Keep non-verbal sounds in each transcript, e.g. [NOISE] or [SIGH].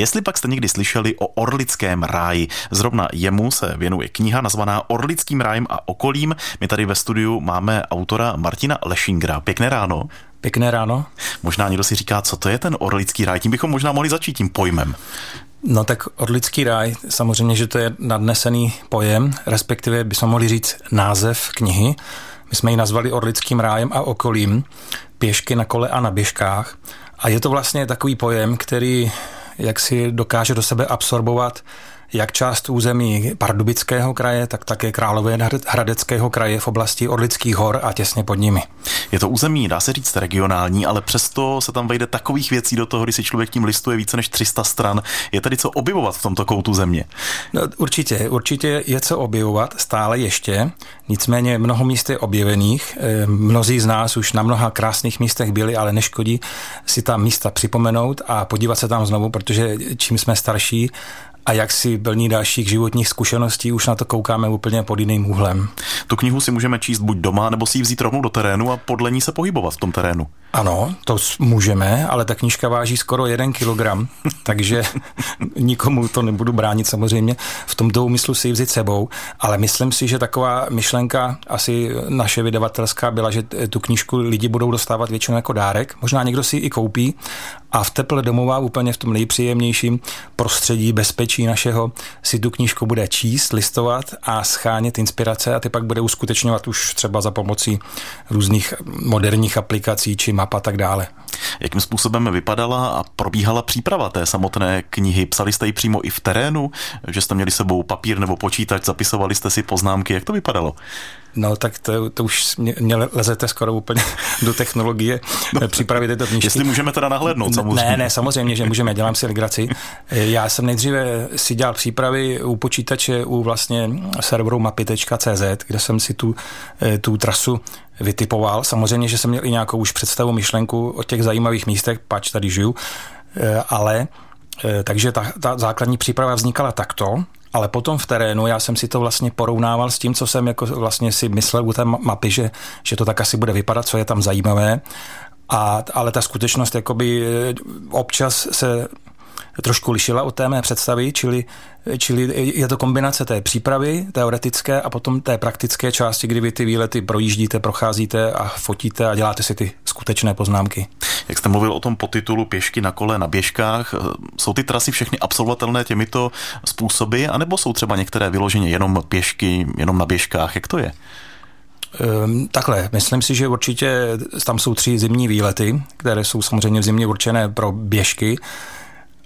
Jestli pak jste někdy slyšeli o Orlickém ráji, zrovna jemu se věnuje kniha nazvaná Orlickým rájem a okolím. My tady ve studiu máme autora Martina Lešingra. Pěkné ráno. Pěkné ráno. Možná někdo si říká, co to je ten Orlický ráj. Tím bychom možná mohli začít tím pojmem. No tak Orlický ráj, samozřejmě, že to je nadnesený pojem, respektive bychom mohli říct název knihy. My jsme ji nazvali Orlickým rájem a okolím, pěšky na kole a na běžkách. A je to vlastně takový pojem, který jak si dokáže do sebe absorbovat jak část území Pardubického kraje, tak také Královéhradeckého kraje v oblasti Orlických hor a těsně pod nimi. Je to území, dá se říct, regionální, ale přesto se tam vejde takových věcí do toho, kdy si člověk tím listuje více než 300 stran. Je tady co objevovat v tomto koutu země? No, určitě, určitě je co objevovat, stále ještě. Nicméně mnoho míst je objevených. Eh, mnozí z nás už na mnoha krásných místech byli, ale neškodí si ta místa připomenout a podívat se tam znovu, protože čím jsme starší, a jak si plní dalších životních zkušeností, už na to koukáme úplně pod jiným úhlem. Tu knihu si můžeme číst buď doma, nebo si ji vzít rovnou do terénu a podle ní se pohybovat v tom terénu. Ano, to můžeme, ale ta knížka váží skoro jeden kilogram, [LAUGHS] takže nikomu to nebudu bránit samozřejmě v tomto úmyslu si ji vzít sebou, ale myslím si, že taková myšlenka asi naše vydavatelská byla, že tu knížku lidi budou dostávat většinou jako dárek, možná někdo si ji i koupí a v teple domova úplně v tom nejpříjemnějším prostředí bezpečí našeho si tu knížku bude číst, listovat a schánět inspirace a ty pak bude uskutečňovat už třeba za pomocí různých moderních aplikací či map a tak dále. Jakým způsobem vypadala a probíhala příprava té samotné knihy? Psali jste ji přímo i v terénu, že jste měli sebou papír nebo počítač, zapisovali jste si poznámky, jak to vypadalo? No tak to, to už mě, mě lezete skoro úplně [LAUGHS] do technologie no, přípravy této knižky. Jestli můžeme teda nahlédnout, samozřejmě. Ne, ne, samozřejmě, že můžeme, dělám si legraci. Já jsem nejdříve si dělal přípravy u počítače u vlastně serveru mapy.cz, kde jsem si tu, eh, tu trasu vytipoval. Samozřejmě, že jsem měl i nějakou už představu, myšlenku o těch zajímavých místech, pač tady žiju, eh, ale eh, takže ta, ta základní příprava vznikala takto, ale potom v terénu já jsem si to vlastně porovnával s tím, co jsem jako vlastně si myslel u té mapy, že, že to tak asi bude vypadat, co je tam zajímavé. A, ale ta skutečnost jakoby eh, občas se trošku lišila od té mé představy, čili, čili je to kombinace té přípravy teoretické a potom té praktické části, kdy vy ty výlety projíždíte, procházíte a fotíte a děláte si ty skutečné poznámky. Jak jste mluvil o tom podtitulu Pěšky na kole na běžkách, jsou ty trasy všechny absolvovatelné těmito způsoby, anebo jsou třeba některé vyloženě jenom pěšky, jenom na běžkách? Jak to je? Um, takhle, myslím si, že určitě tam jsou tři zimní výlety, které jsou samozřejmě v zimě určené pro běžky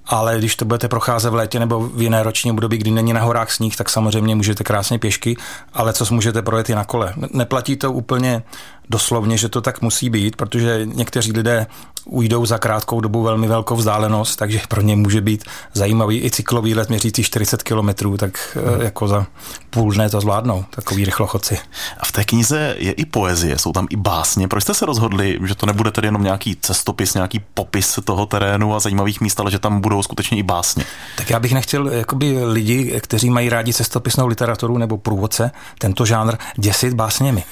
ale když to budete procházet v létě nebo v jiné roční období, kdy není na horách sníh, tak samozřejmě můžete krásně pěšky, ale co můžete projet i na kole. Neplatí to úplně doslovně, že to tak musí být, protože někteří lidé ujdou za krátkou dobu velmi velkou vzdálenost, takže pro ně může být zajímavý i cyklový let měřící 40 km, tak hmm. jako za půl dne to zvládnou, takový rychlochodci. A v té knize je i poezie, jsou tam i básně. Proč jste se rozhodli, že to nebude tedy jenom nějaký cestopis, nějaký popis toho terénu a zajímavých míst, ale že tam budou skutečně i básně? Tak já bych nechtěl jakoby lidi, kteří mají rádi cestopisnou literaturu nebo průvodce, tento žánr děsit básněmi.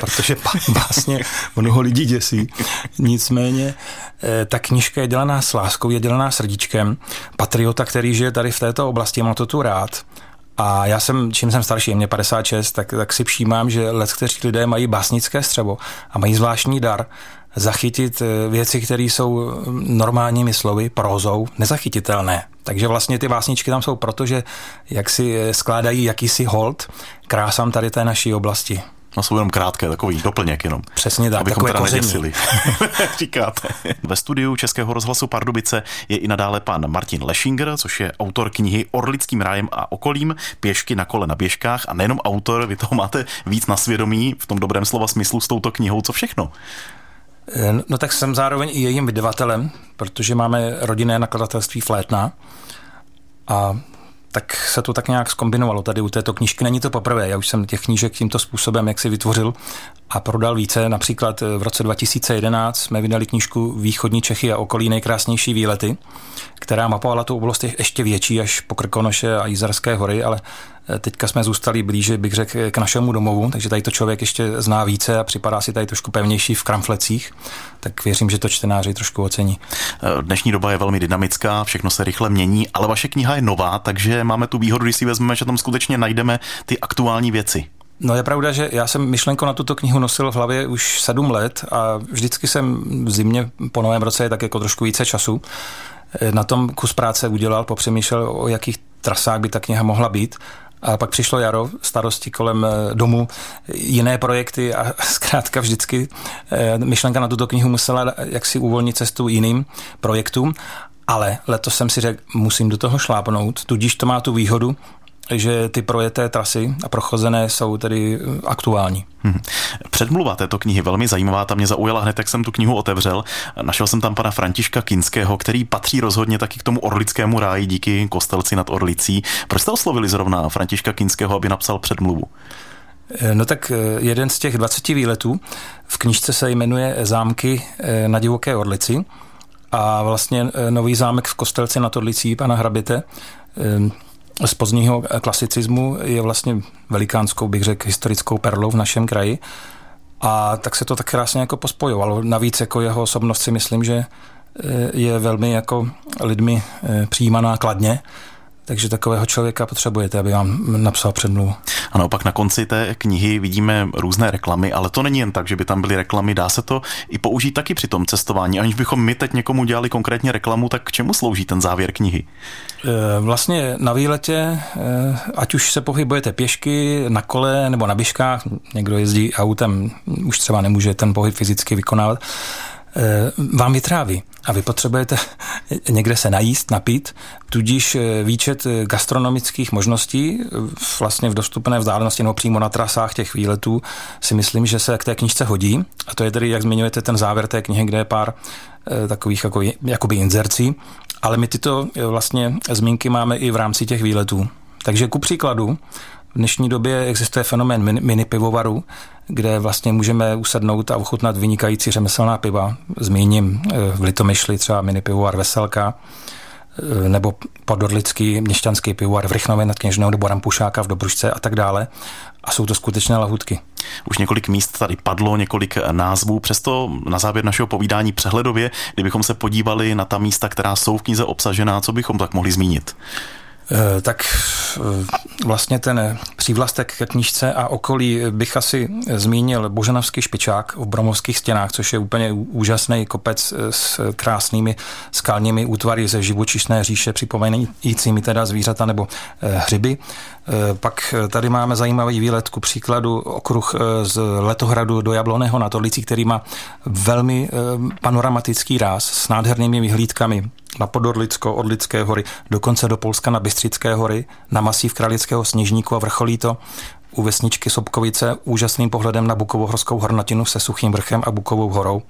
Protože básně mnoho lidí děsí. Nicméně eh, ta knižka je dělaná s láskou, je dělaná srdíčkem. Patriota, který žije tady v této oblasti, má to tu rád. A já jsem, čím jsem starší, mě 56, tak, tak si všímám, že let, kteří lidé mají básnické střevo a mají zvláštní dar zachytit eh, věci, které jsou normálními slovy, prózou, nezachytitelné. Takže vlastně ty básničky tam jsou proto, že jak si eh, skládají jakýsi hold krásám tady té naší oblasti. No jsou jenom krátké, takový doplněk jenom. Přesně tak, abychom teda neděsili. [LAUGHS] Říkáte. Ve studiu Českého rozhlasu Pardubice je i nadále pan Martin Lešinger, což je autor knihy Orlickým rájem a okolím, pěšky na kole na běžkách a nejenom autor, vy toho máte víc na svědomí v tom dobrém slova smyslu s touto knihou, co všechno. Eh, no tak jsem zároveň i jejím vydavatelem, protože máme rodinné nakladatelství Flétna a tak se to tak nějak skombinovalo tady u této knížky. Není to poprvé, já už jsem těch knížek tímto způsobem jak si vytvořil a prodal více. Například v roce 2011 jsme vydali knížku Východní Čechy a okolí nejkrásnější výlety, která mapovala tu oblast ještě větší až po Krkonoše a Jízerské hory, ale Teďka jsme zůstali blíže, bych řekl, k našemu domovu, takže tady to člověk ještě zná více a připadá si tady trošku pevnější v kramflecích, tak věřím, že to čtenáři trošku ocení. Dnešní doba je velmi dynamická, všechno se rychle mění, ale vaše kniha je nová, takže máme tu výhodu, když si vezmeme, že tam skutečně najdeme ty aktuální věci. No je pravda, že já jsem myšlenku na tuto knihu nosil v hlavě už sedm let a vždycky jsem v zimě po novém roce je tak jako trošku více času. Na tom kus práce udělal, popřemýšlel, o jakých trasách by ta kniha mohla být. A pak přišlo jaro, starosti kolem eh, domu, jiné projekty a [LAUGHS] zkrátka vždycky eh, myšlenka na tuto knihu musela jaksi uvolnit cestu jiným projektům. Ale letos jsem si řekl, musím do toho šlápnout, tudíž to má tu výhodu, že ty projeté trasy a prochozené jsou tedy eh, aktuální. Hmm. Předmluva této knihy velmi zajímavá, ta mě zaujala hned, jak jsem tu knihu otevřel. Našel jsem tam pana Františka Kinského, který patří rozhodně taky k tomu orlickému ráji díky kostelci nad Orlicí. Proč jste oslovili zrovna Františka Kinského, aby napsal předmluvu? Eh, no tak eh, jeden z těch 20 výletů v knižce se jmenuje Zámky na divoké Orlici a vlastně nový zámek v Kostelci nad Orlicí pana Hraběte z pozdního klasicismu je vlastně velikánskou, bych řekl, historickou perlou v našem kraji. A tak se to tak krásně jako pospojovalo. Navíc jako jeho osobnost si myslím, že eh, je velmi jako lidmi eh, přijímaná kladně takže takového člověka potřebujete, aby vám napsal předmluvu. A naopak na konci té knihy vidíme různé reklamy, ale to není jen tak, že by tam byly reklamy, dá se to i použít taky při tom cestování. Aniž bychom my teď někomu dělali konkrétně reklamu, tak k čemu slouží ten závěr knihy? E, vlastně na výletě, e, ať už se pohybujete pěšky, na kole nebo na běžkách, někdo jezdí autem, už třeba nemůže ten pohyb fyzicky vykonávat, vám vytráví a vy potřebujete [LAUGHS] někde se najíst, napít, tudíž eh, výčet eh, gastronomických možností vlastně v dostupné vzdálenosti nebo přímo na trasách těch výletů si myslím, že se k té knižce hodí. A to je tedy, jak zmiňujete, ten závěr té knihy, kde je pár takových jako, jakoby inzercí, ale my tyto vlastně zmínky máme i v rámci těch výletů. Takže ku příkladu, v dnešní době existuje fenomén mini pivovaru, kde vlastně můžeme usednout a ochutnat vynikající řemeslná piva. Zmíním eh, v Litomyšli třeba mini pivovar Veselka, eh, nebo podorlický měšťanský pivovar v Rychnově nad Kněžnou nebo Rampušáka v Dobrušce a tak dále. A jsou to skutečné lahutky. Už několik míst tady padlo, několik názvů, přesto na závěr našeho povídání přehledově, kdybychom se podívali na ta místa, která jsou v knize obsažená, co bychom tak mohli zmínit? Eh, tak eh, vlastně ten přívlastek ke knížce a okolí bych asi zmínil Boženavský špičák v Bromovských stěnách, což je úplně úžasný kopec eh, s krásnými skalními útvary ze živočišné říše, připomínajícími teda zvířata nebo hřiby. Pak tady máme zajímavý výlet, ku příkladu okruh z Letohradu do Jabloného na Torlici, který má velmi panoramatický ráz s nádhernými vyhlídkami na Podorlicko, Orlické hory, dokonce do Polska na Bystřické hory, na masív Kralického sněžníku a vrcholí to u vesničky Sobkovice úžasným pohledem na Bukovohorskou hornatinu se suchým vrchem a Bukovou horou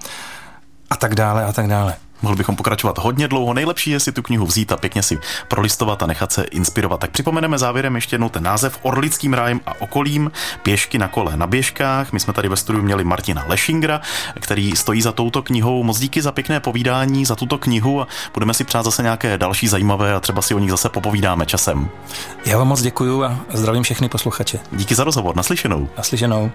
a tak dále a tak dále. Mohli bychom pokračovat hodně dlouho. Nejlepší je si tu knihu vzít a pěkně si prolistovat a nechat se inspirovat. Tak připomeneme závěrem ještě jednou ten název Orlickým rájem a okolím, pěšky na kole na běžkách. My jsme tady ve studiu měli Martina Lešingra, který stojí za touto knihou. Moc díky za pěkné povídání, za tuto knihu a budeme si přát zase nějaké další zajímavé a třeba si o nich zase popovídáme časem. Já vám moc děkuji a zdravím všechny posluchače. Díky za rozhovor, naslyšenou. Naslyšenou.